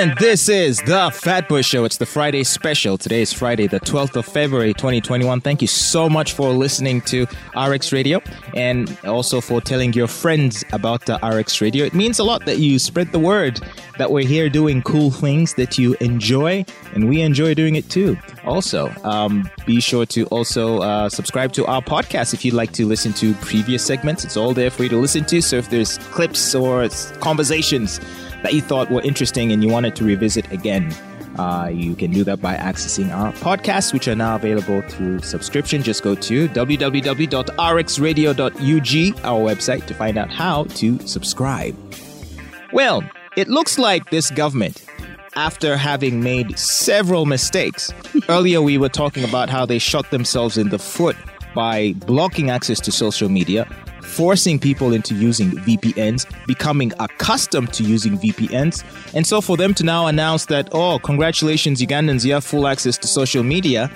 And this is the Fat Boy Show. It's the Friday special. Today is Friday, the 12th of February, 2021. Thank you so much for listening to RX Radio and also for telling your friends about the RX Radio. It means a lot that you spread the word that we're here doing cool things that you enjoy, and we enjoy doing it too. Also, um, be sure to also uh, subscribe to our podcast if you'd like to listen to previous segments. It's all there for you to listen to. So if there's clips or conversations, that you thought were interesting and you wanted to revisit again, uh, you can do that by accessing our podcasts, which are now available through subscription. Just go to www.rxradio.ug, our website, to find out how to subscribe. Well, it looks like this government, after having made several mistakes, earlier we were talking about how they shot themselves in the foot by blocking access to social media forcing people into using VPNs, becoming accustomed to using VPNs. And so for them to now announce that, oh, congratulations, Ugandans, you have full access to social media,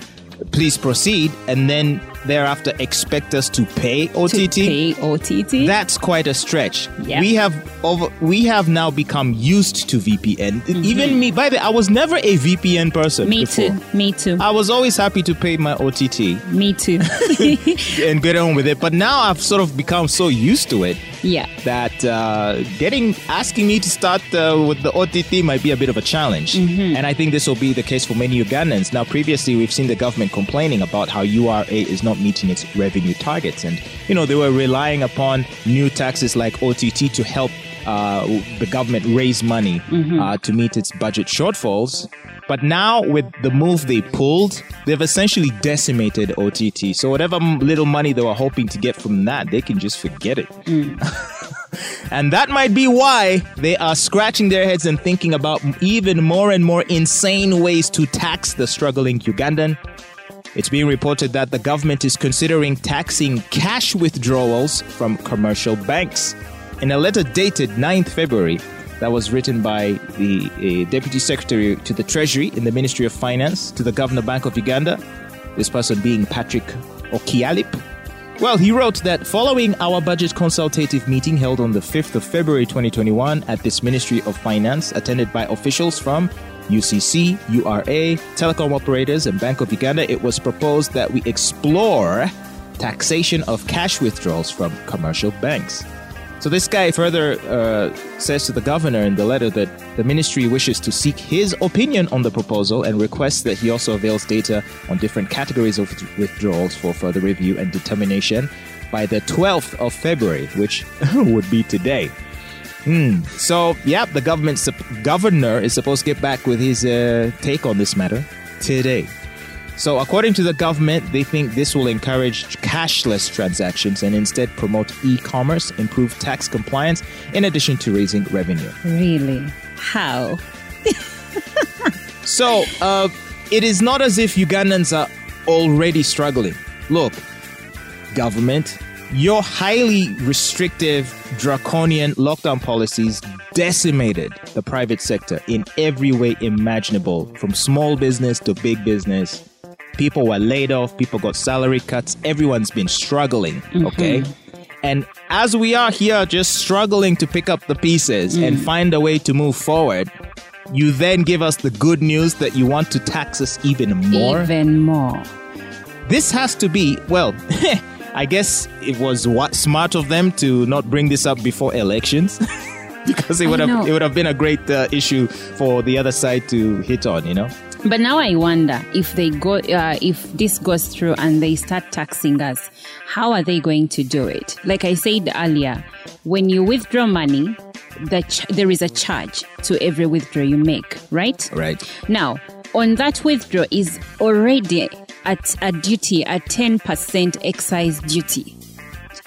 please proceed, and then thereafter expect us to pay OTT. To pay OTT. That's quite a stretch. Yep. We have over we have now become used to VPN. Mm-hmm. Even me, by the way, I was never a VPN person. Me before. too. Me too. I was always happy to pay my OTT. Me too. and get on with it. But now I've sort of become so used to it. Yeah. That uh, getting asking me to start uh, with the OTT might be a bit of a challenge. Mm-hmm. And I think this will be the case for many Ugandans. Now, previously we've seen the government complaining about how URA is not meeting its revenue targets. And, you know, they were relying upon new taxes like OTT to help uh, the government raise money mm-hmm. uh, to meet its budget shortfalls. But now, with the move they pulled, they've essentially decimated OTT. So, whatever little money they were hoping to get from that, they can just forget it. Mm. and that might be why they are scratching their heads and thinking about even more and more insane ways to tax the struggling Ugandan it's being reported that the government is considering taxing cash withdrawals from commercial banks. In a letter dated 9th February, that was written by the uh, Deputy Secretary to the Treasury in the Ministry of Finance to the Governor Bank of Uganda, this person being Patrick Ocailap. Well, he wrote that following our budget consultative meeting held on the 5th of February 2021 at this Ministry of Finance, attended by officials from UCC, URA, telecom operators, and Bank of Uganda, it was proposed that we explore taxation of cash withdrawals from commercial banks. So this guy further uh, says to the governor in the letter that the ministry wishes to seek his opinion on the proposal and requests that he also avails data on different categories of withdrawals for further review and determination by the 12th of February, which would be today. Hmm. So, yeah, the government governor is supposed to get back with his uh, take on this matter today. So, according to the government, they think this will encourage cashless transactions and instead promote e commerce, improve tax compliance, in addition to raising revenue. Really? How? so, uh, it is not as if Ugandans are already struggling. Look, government, your highly restrictive, draconian lockdown policies decimated the private sector in every way imaginable, from small business to big business. People were laid off, people got salary cuts, everyone's been struggling, mm-hmm. okay? And as we are here just struggling to pick up the pieces mm. and find a way to move forward, you then give us the good news that you want to tax us even more. Even more. This has to be, well, I guess it was what smart of them to not bring this up before elections. because it would have it would have been a great uh, issue for the other side to hit on, you know. But now I wonder if they go uh, if this goes through and they start taxing us, how are they going to do it? Like I said earlier, when you withdraw money, the ch- there is a charge to every withdrawal you make, right? Right. Now, on that withdrawal is already at a duty, a 10% excise duty.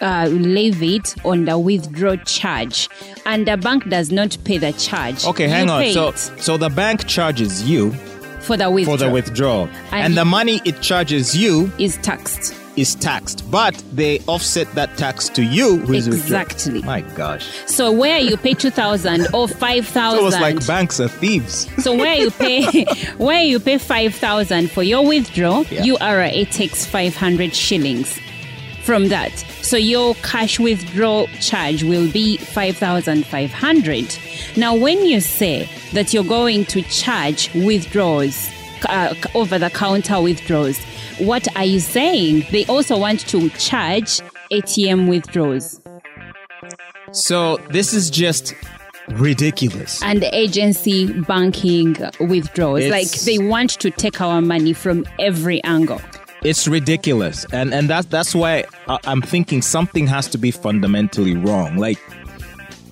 Uh, levied on the withdrawal charge, and the bank does not pay the charge. Okay, hang you on. So, so the bank charges you for the withdrawal, for the withdrawal, and, and the money it charges you is taxed is taxed, but they offset that tax to you exactly. My gosh. So where you pay two thousand or five thousand, it's like banks are thieves. So where you pay where you pay five thousand for your withdrawal, yeah. URA takes five hundred shillings from that. So your cash withdrawal charge will be 5,500. Now, when you say that you're going to charge withdrawals, uh, over the counter withdrawals. What are you saying? They also want to charge ATM withdrawals So this is just ridiculous. and agency banking withdrawals. It's- like they want to take our money from every angle. It's ridiculous, and and that's that's why I- I'm thinking something has to be fundamentally wrong. Like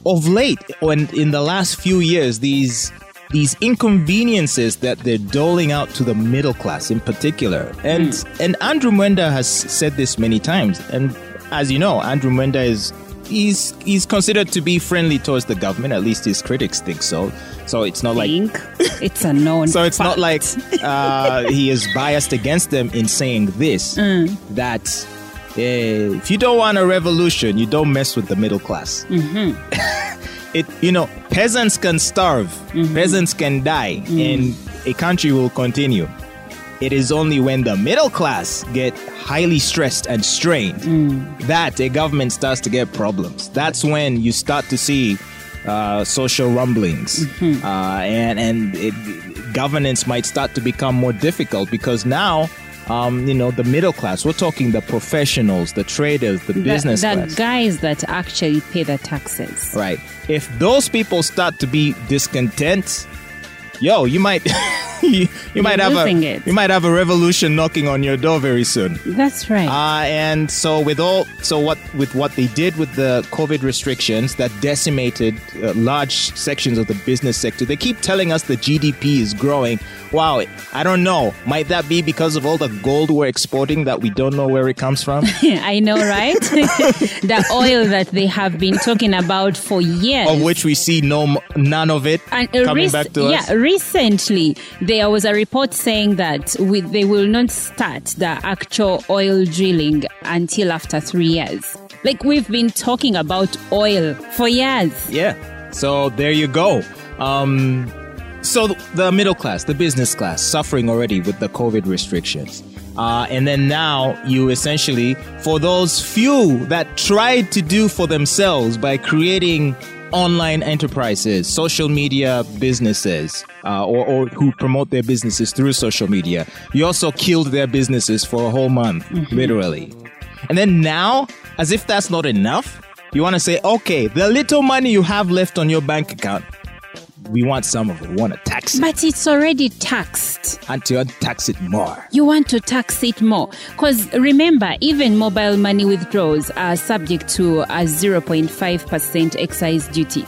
of late, when in the last few years, these these inconveniences that they're doling out to the middle class in particular, and and Andrew Mwenda has said this many times, and as you know, Andrew Mwenda is. He's he's considered to be friendly towards the government. At least his critics think so. So it's not like think it's a known. so it's not like uh, he is biased against them in saying this that uh, if you don't want a revolution, you don't mess with the middle class. it you know peasants can starve, peasants can die, and a country will continue. It is only when the middle class get highly stressed and strained that a government starts to get problems. That's when you start to see uh, social rumblings, uh, and and it, governance might start to become more difficult because now. Um, you know the middle class. We're talking the professionals, the traders, the the, business the class. guys that actually pay the taxes. Right. If those people start to be discontent, yo, you might you, might have a it. you might have a revolution knocking on your door very soon. That's right. Uh, and so with all so what with what they did with the COVID restrictions that decimated uh, large sections of the business sector, they keep telling us the GDP is growing. Wow, I don't know. Might that be because of all the gold we're exporting that we don't know where it comes from? I know, right? the oil that they have been talking about for years. of which we see no none of it And uh, coming rec- back to yeah, us. recently there was a report saying that we, they will not start the actual oil drilling until after three years. Like we've been talking about oil for years. Yeah. So there you go. Um, so the middle class, the business class, suffering already with the COVID restrictions. Uh, and then now you essentially, for those few that tried to do for themselves by creating online enterprises, social media businesses, uh, or, or who promote their businesses through social media, you also killed their businesses for a whole month, literally. And then now, as if that's not enough, you want to say, okay, the little money you have left on your bank account, we want some of it. We want to tax it But it's already taxed. and to tax it more. You want to tax it more. Because remember, even mobile money withdrawals are subject to a 0.5% excise duty.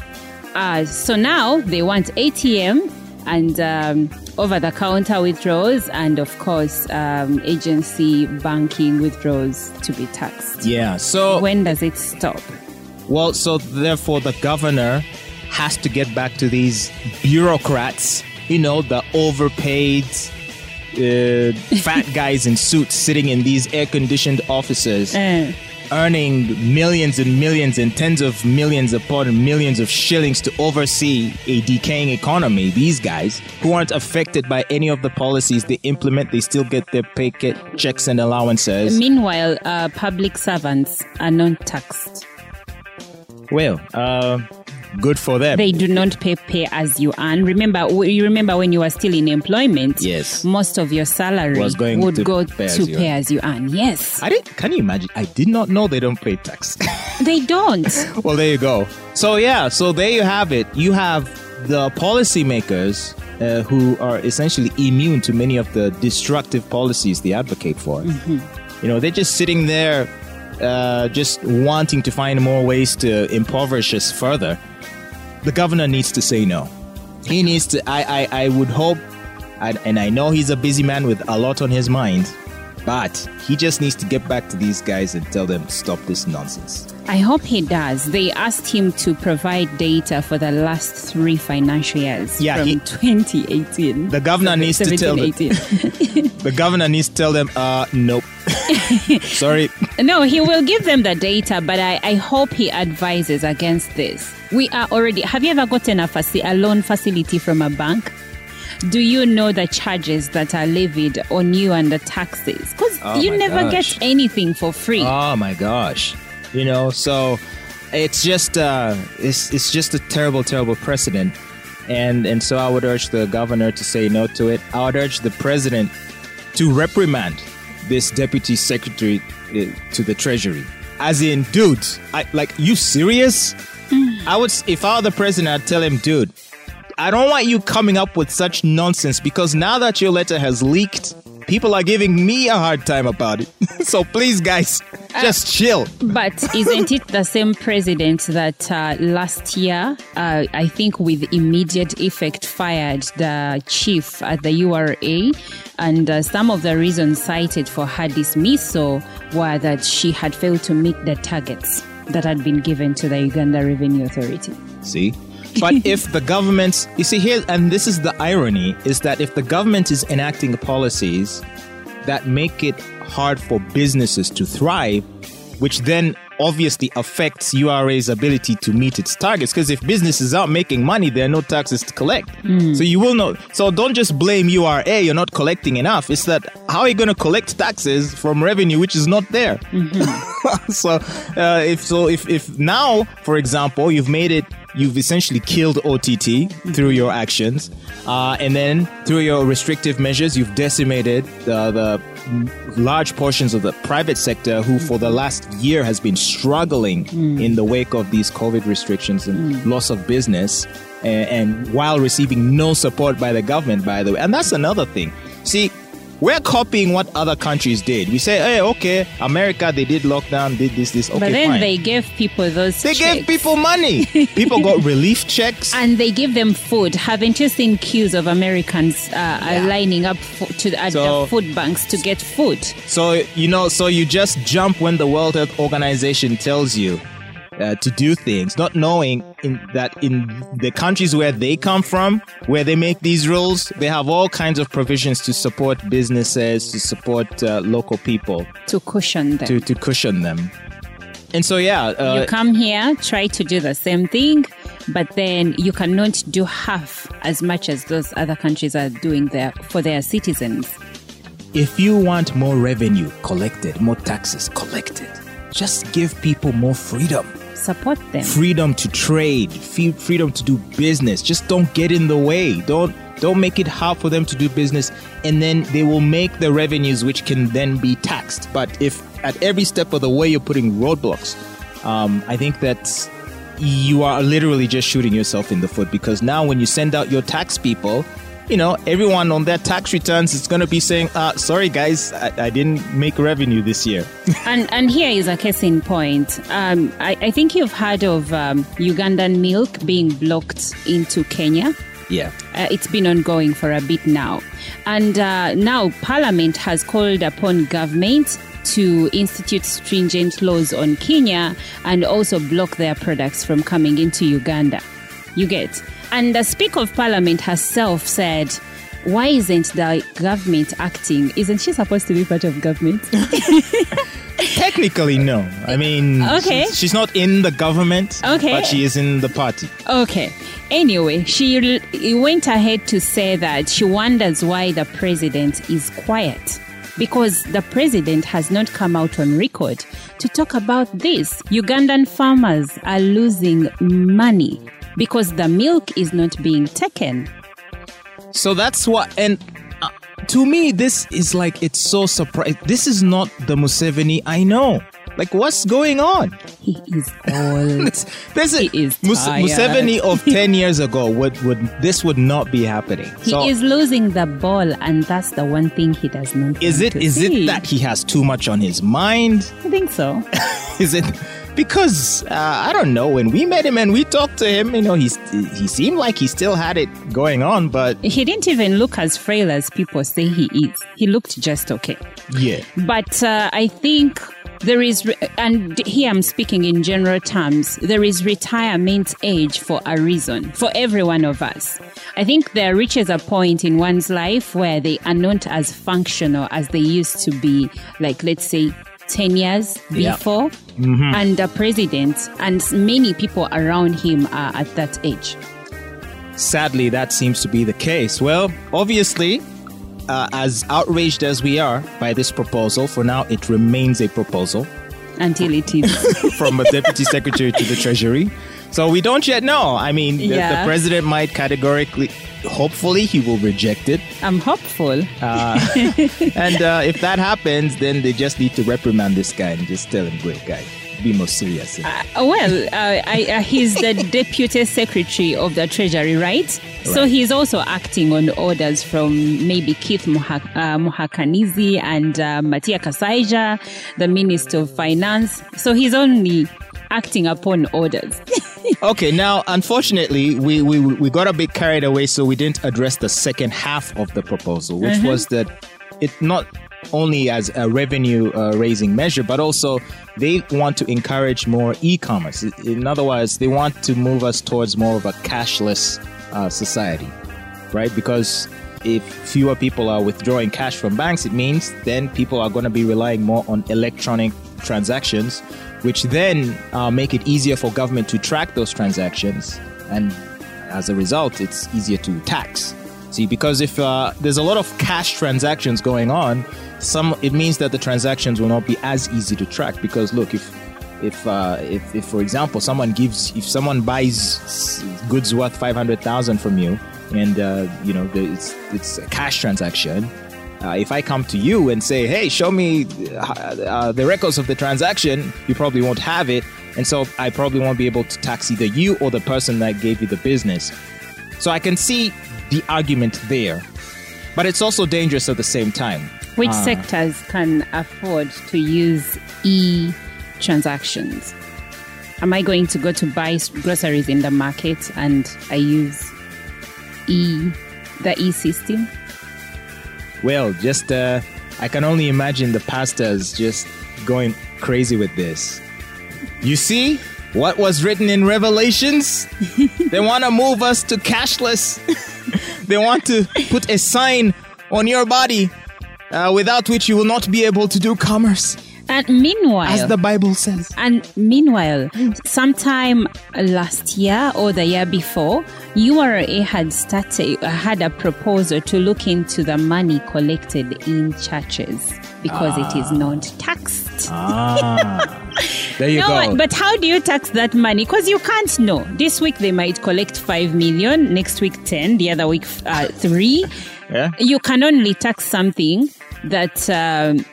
Uh, so now they want ATM and um, over the counter withdrawals, and of course, um, agency banking withdrawals to be taxed. Yeah. So, When does it stop? well, so therefore the governor has to get back to these bureaucrats, you know, the overpaid, uh, fat guys in suits sitting in these air conditioned offices. Uh, earning millions and millions and tens of millions upon millions of shillings to oversee a decaying economy. These guys who aren't affected by any of the policies they implement, they still get their pay checks and allowances. meanwhile, uh, public servants are not taxed. Well, uh, good for them. They do not pay pay as you earn. Remember, you remember when you were still in employment. Yes. most of your salary Was going would to go pay as to you pay earn. as you earn. Yes, I did. Can you imagine? I did not know they don't pay tax. they don't. well, there you go. So yeah, so there you have it. You have the policymakers uh, who are essentially immune to many of the destructive policies they advocate for. You know, they're just sitting there, uh, just wanting to find more ways to impoverish us further. The governor needs to say no. He needs to. I. I. I would hope, and, and I know he's a busy man with a lot on his mind. But he just needs to get back to these guys and tell them stop this nonsense. I hope he does. They asked him to provide data for the last three financial years Yeah, from he- 2018. The governor needs to tell them. 17, 18. The governor needs to tell them, uh, nope. Sorry. No, he will give them the data, but I, I hope he advises against this. We are already. Have you ever gotten a, faci- a loan facility from a bank? Do you know the charges that are levied on you and the taxes? Because Oh you never gosh. get anything for free. Oh my gosh. You know, so it's just uh it's it's just a terrible, terrible precedent. And, and so I would urge the governor to say no to it. I would urge the president to reprimand this deputy secretary uh, to the treasury. As in, dude, I, like, you serious? I would, if I were the president, I'd tell him, dude, I don't want you coming up with such nonsense because now that your letter has leaked, people are giving me a hard time about it. so please, guys, just chill. But isn't it the same president that uh, last year, uh, I think with immediate effect, fired the chief at the URA? And uh, some of the reasons cited for her dismissal were that she had failed to meet the targets that had been given to the Uganda Revenue Authority. See? But if the government, you see here, and this is the irony, is that if the government is enacting policies that make it hard for businesses to thrive, which then obviously affects URA's ability to meet its targets. Because if businesses aren't making money, there are no taxes to collect. So you will not. So don't just blame URA. You're not collecting enough. It's that how are you going to collect taxes from revenue which is not there? so uh, if so, if if now, for example, you've made it. You've essentially killed OTT through your actions, uh, and then through your restrictive measures, you've decimated the, the large portions of the private sector who for the last year has been struggling in the wake of these covid restrictions and loss of business and, and while receiving no support by the government by the way. And that's another thing. See we're copying what other countries did we say hey okay america they did lockdown did this this okay but then fine. they gave people those they checks. gave people money people got relief checks and they give them food. Haven't you seen queues of Americans uh, are lining up for, to at So- the food banks to get food? So you know, so you just jump when the World Health Organization tells you uh, to do things, not knowing in, that in the countries where they come from, where they make these rules, they have all kinds of provisions to support businesses, to support uh, local people, To cushion them. to to cushion them. And so, yeah, uh, you come here, try to do the same thing, but then you cannot do half as much as those other countries are doing there for their citizens. if you want more revenue collected, more taxes collected, just give people more freedom. Support them. freedom to trade, freedom to do business. Just don't get in the way. Don't don't make it hard for them to do business, and then they will make the revenues, which can then be taxed. But if at every step of the way you're putting roadblocks, um, I think that you are literally just shooting yourself in the foot because now when you send out your tax people. You know, everyone on their tax returns is going to be saying, uh, sorry guys, I, I didn't make revenue this year. and and here is a case in point. Um, I, I think you've heard of um, Ugandan milk being blocked into Kenya. yeah. Uh, it's been ongoing for a bit now. And uh, now Parliament has called upon government to institute stringent laws on Kenya and also block their products from coming into Uganda. You get? And the Speaker of Parliament herself said, why isn't the government acting? Isn't she supposed to be part of government? Technically, no. I mean, Okay. she's, she's not in the government, Okay. but she is in the party. Okay. Anyway, she went ahead to say that she wonders why the president is quiet. Because the president has not come out on record to talk about this. Ugandan farmers are losing money because the milk is not being taken. So that's what, and uh, to me, this is like it's so surprising. This is not the Museveni I know. Like, what's going on? He is old. This is, He is Mus- tired. Museveni of ten years ago. Would would this would not be happening? he So is losing the ball, and that's the one thing he does not. is it is see. it that he has too much on his mind? I think so. Is it because uh, I don't know? When we met him and we talked to him, you know, he's he seemed like he still had it going on, but He didn't even look as frail as people say he is. He looked just okay. yeah. But uh, I think there is, and here I'm speaking in general terms, there is retirement age for a reason, for every one of us. I think there reaches a point in one's life where they are not as functional as they used to be, like, let's say, 10 years before. And the president and many people around him are at that age. Sadly, that seems to be the case. Well, obviously, uh, as outraged as we are by this proposal, for now it remains a proposal Until it is. from a deputy secretary to the treasury. So we don't yet know. I mean, the, Yeah. the president might categorically, hopefully, he will reject it. I'm hopeful. Uh, and uh, if that happens, then they just need to reprimand this guy and just tell him, "Great guy, be more serious." Uh, well, uh, I, uh, he's the deputy secretary of the treasury, right? So he's also acting on orders from maybe Keith Muha- uh, Muhakanizi and uh, Matia Kasaija, the minister of finance. So he's only acting upon orders. Okay, now unfortunately, we, we we got a bit carried away, so we didn't address the second half of the proposal, which was that it not only as a revenue uh, raising measure, but also they want to encourage more e-commerce. In other words, they want to move us towards more of a cashless uh, society, right? Because if fewer people are withdrawing cash from banks, it means then people are going to be relying more on electronic transactions, which then uh, make it easier for government to track those transactions. And as a result, it's easier to tax. See, because if uh, there's a lot of cash transactions going on, some it means that the transactions will not be as easy to track. Because look, if if uh, if, if for example someone gives if someone buys goods worth five hundred thousand from you, and uh, you know it's it's a cash transaction. Uh, if I come to you and say, "Hey, show me uh, uh, the records of the transaction," you probably won't have it, and so I probably won't be able to tax either you or the person that gave you the business. So I can see the argument there, but it's also dangerous at the same time. Which Ah. sectors can afford to use e transactions? Am I going to go to buy groceries in the market and I use e the e system? Well, just uh, I can only imagine the pastors just going crazy with this. You see what was written in Revelations? they want to move us to cashless. they want to put a sign on your body uh, without which you will not be able to do commerce, And meanwhile, as the Bible says. And meanwhile, sometime last year or the year before, URA had started had a proposal to look into the money collected in churches because it is not taxed. Ah, there you No, go. but how do you tax that money? Because you can't know. This week they might collect five million, next week ten, the other week uh, three. yeah? You can only tax something that um,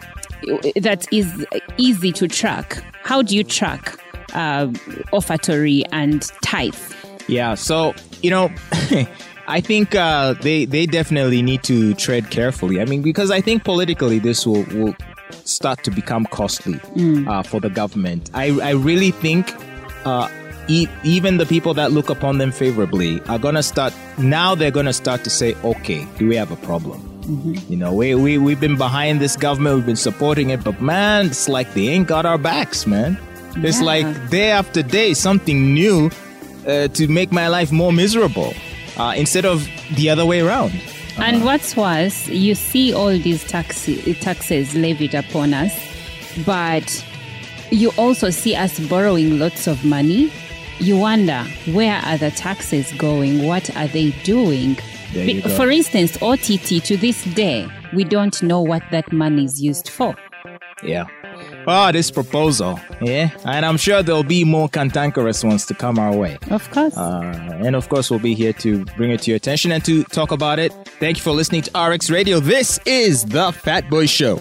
that is easy to track. How do you track uh, offertory and tithe? Yeah, so you know, I think uh, they they definitely need to tread carefully. I mean, because I think politically this will will start to become costly uh, for the government. I I really think. Uh, e- even the people that look upon them favorably are gonna start now. They're gonna start to say, "Okay, do we have a problem?" You know, we we we've been behind this government, we've been supporting it, but man, it's like they ain't got our backs, man. It's like day after day, something new uh, to make my life more miserable uh, instead of the other way around. And what's worse, you see all these taxi- taxes levied upon us, but you also see us borrowing lots of money. You wonder where are the taxes going? What are they doing? There you go. For instance, OTT to this day, we don't know what that money is used for. Yeah. Oh, this proposal. Yeah. And I'm sure there'll be more cantankerous ones to come our way. Of course. Uh, and of course, we'll be here to bring it to your attention and to talk about it. Thank you for listening to RX Radio. This is the Fat Boy Show.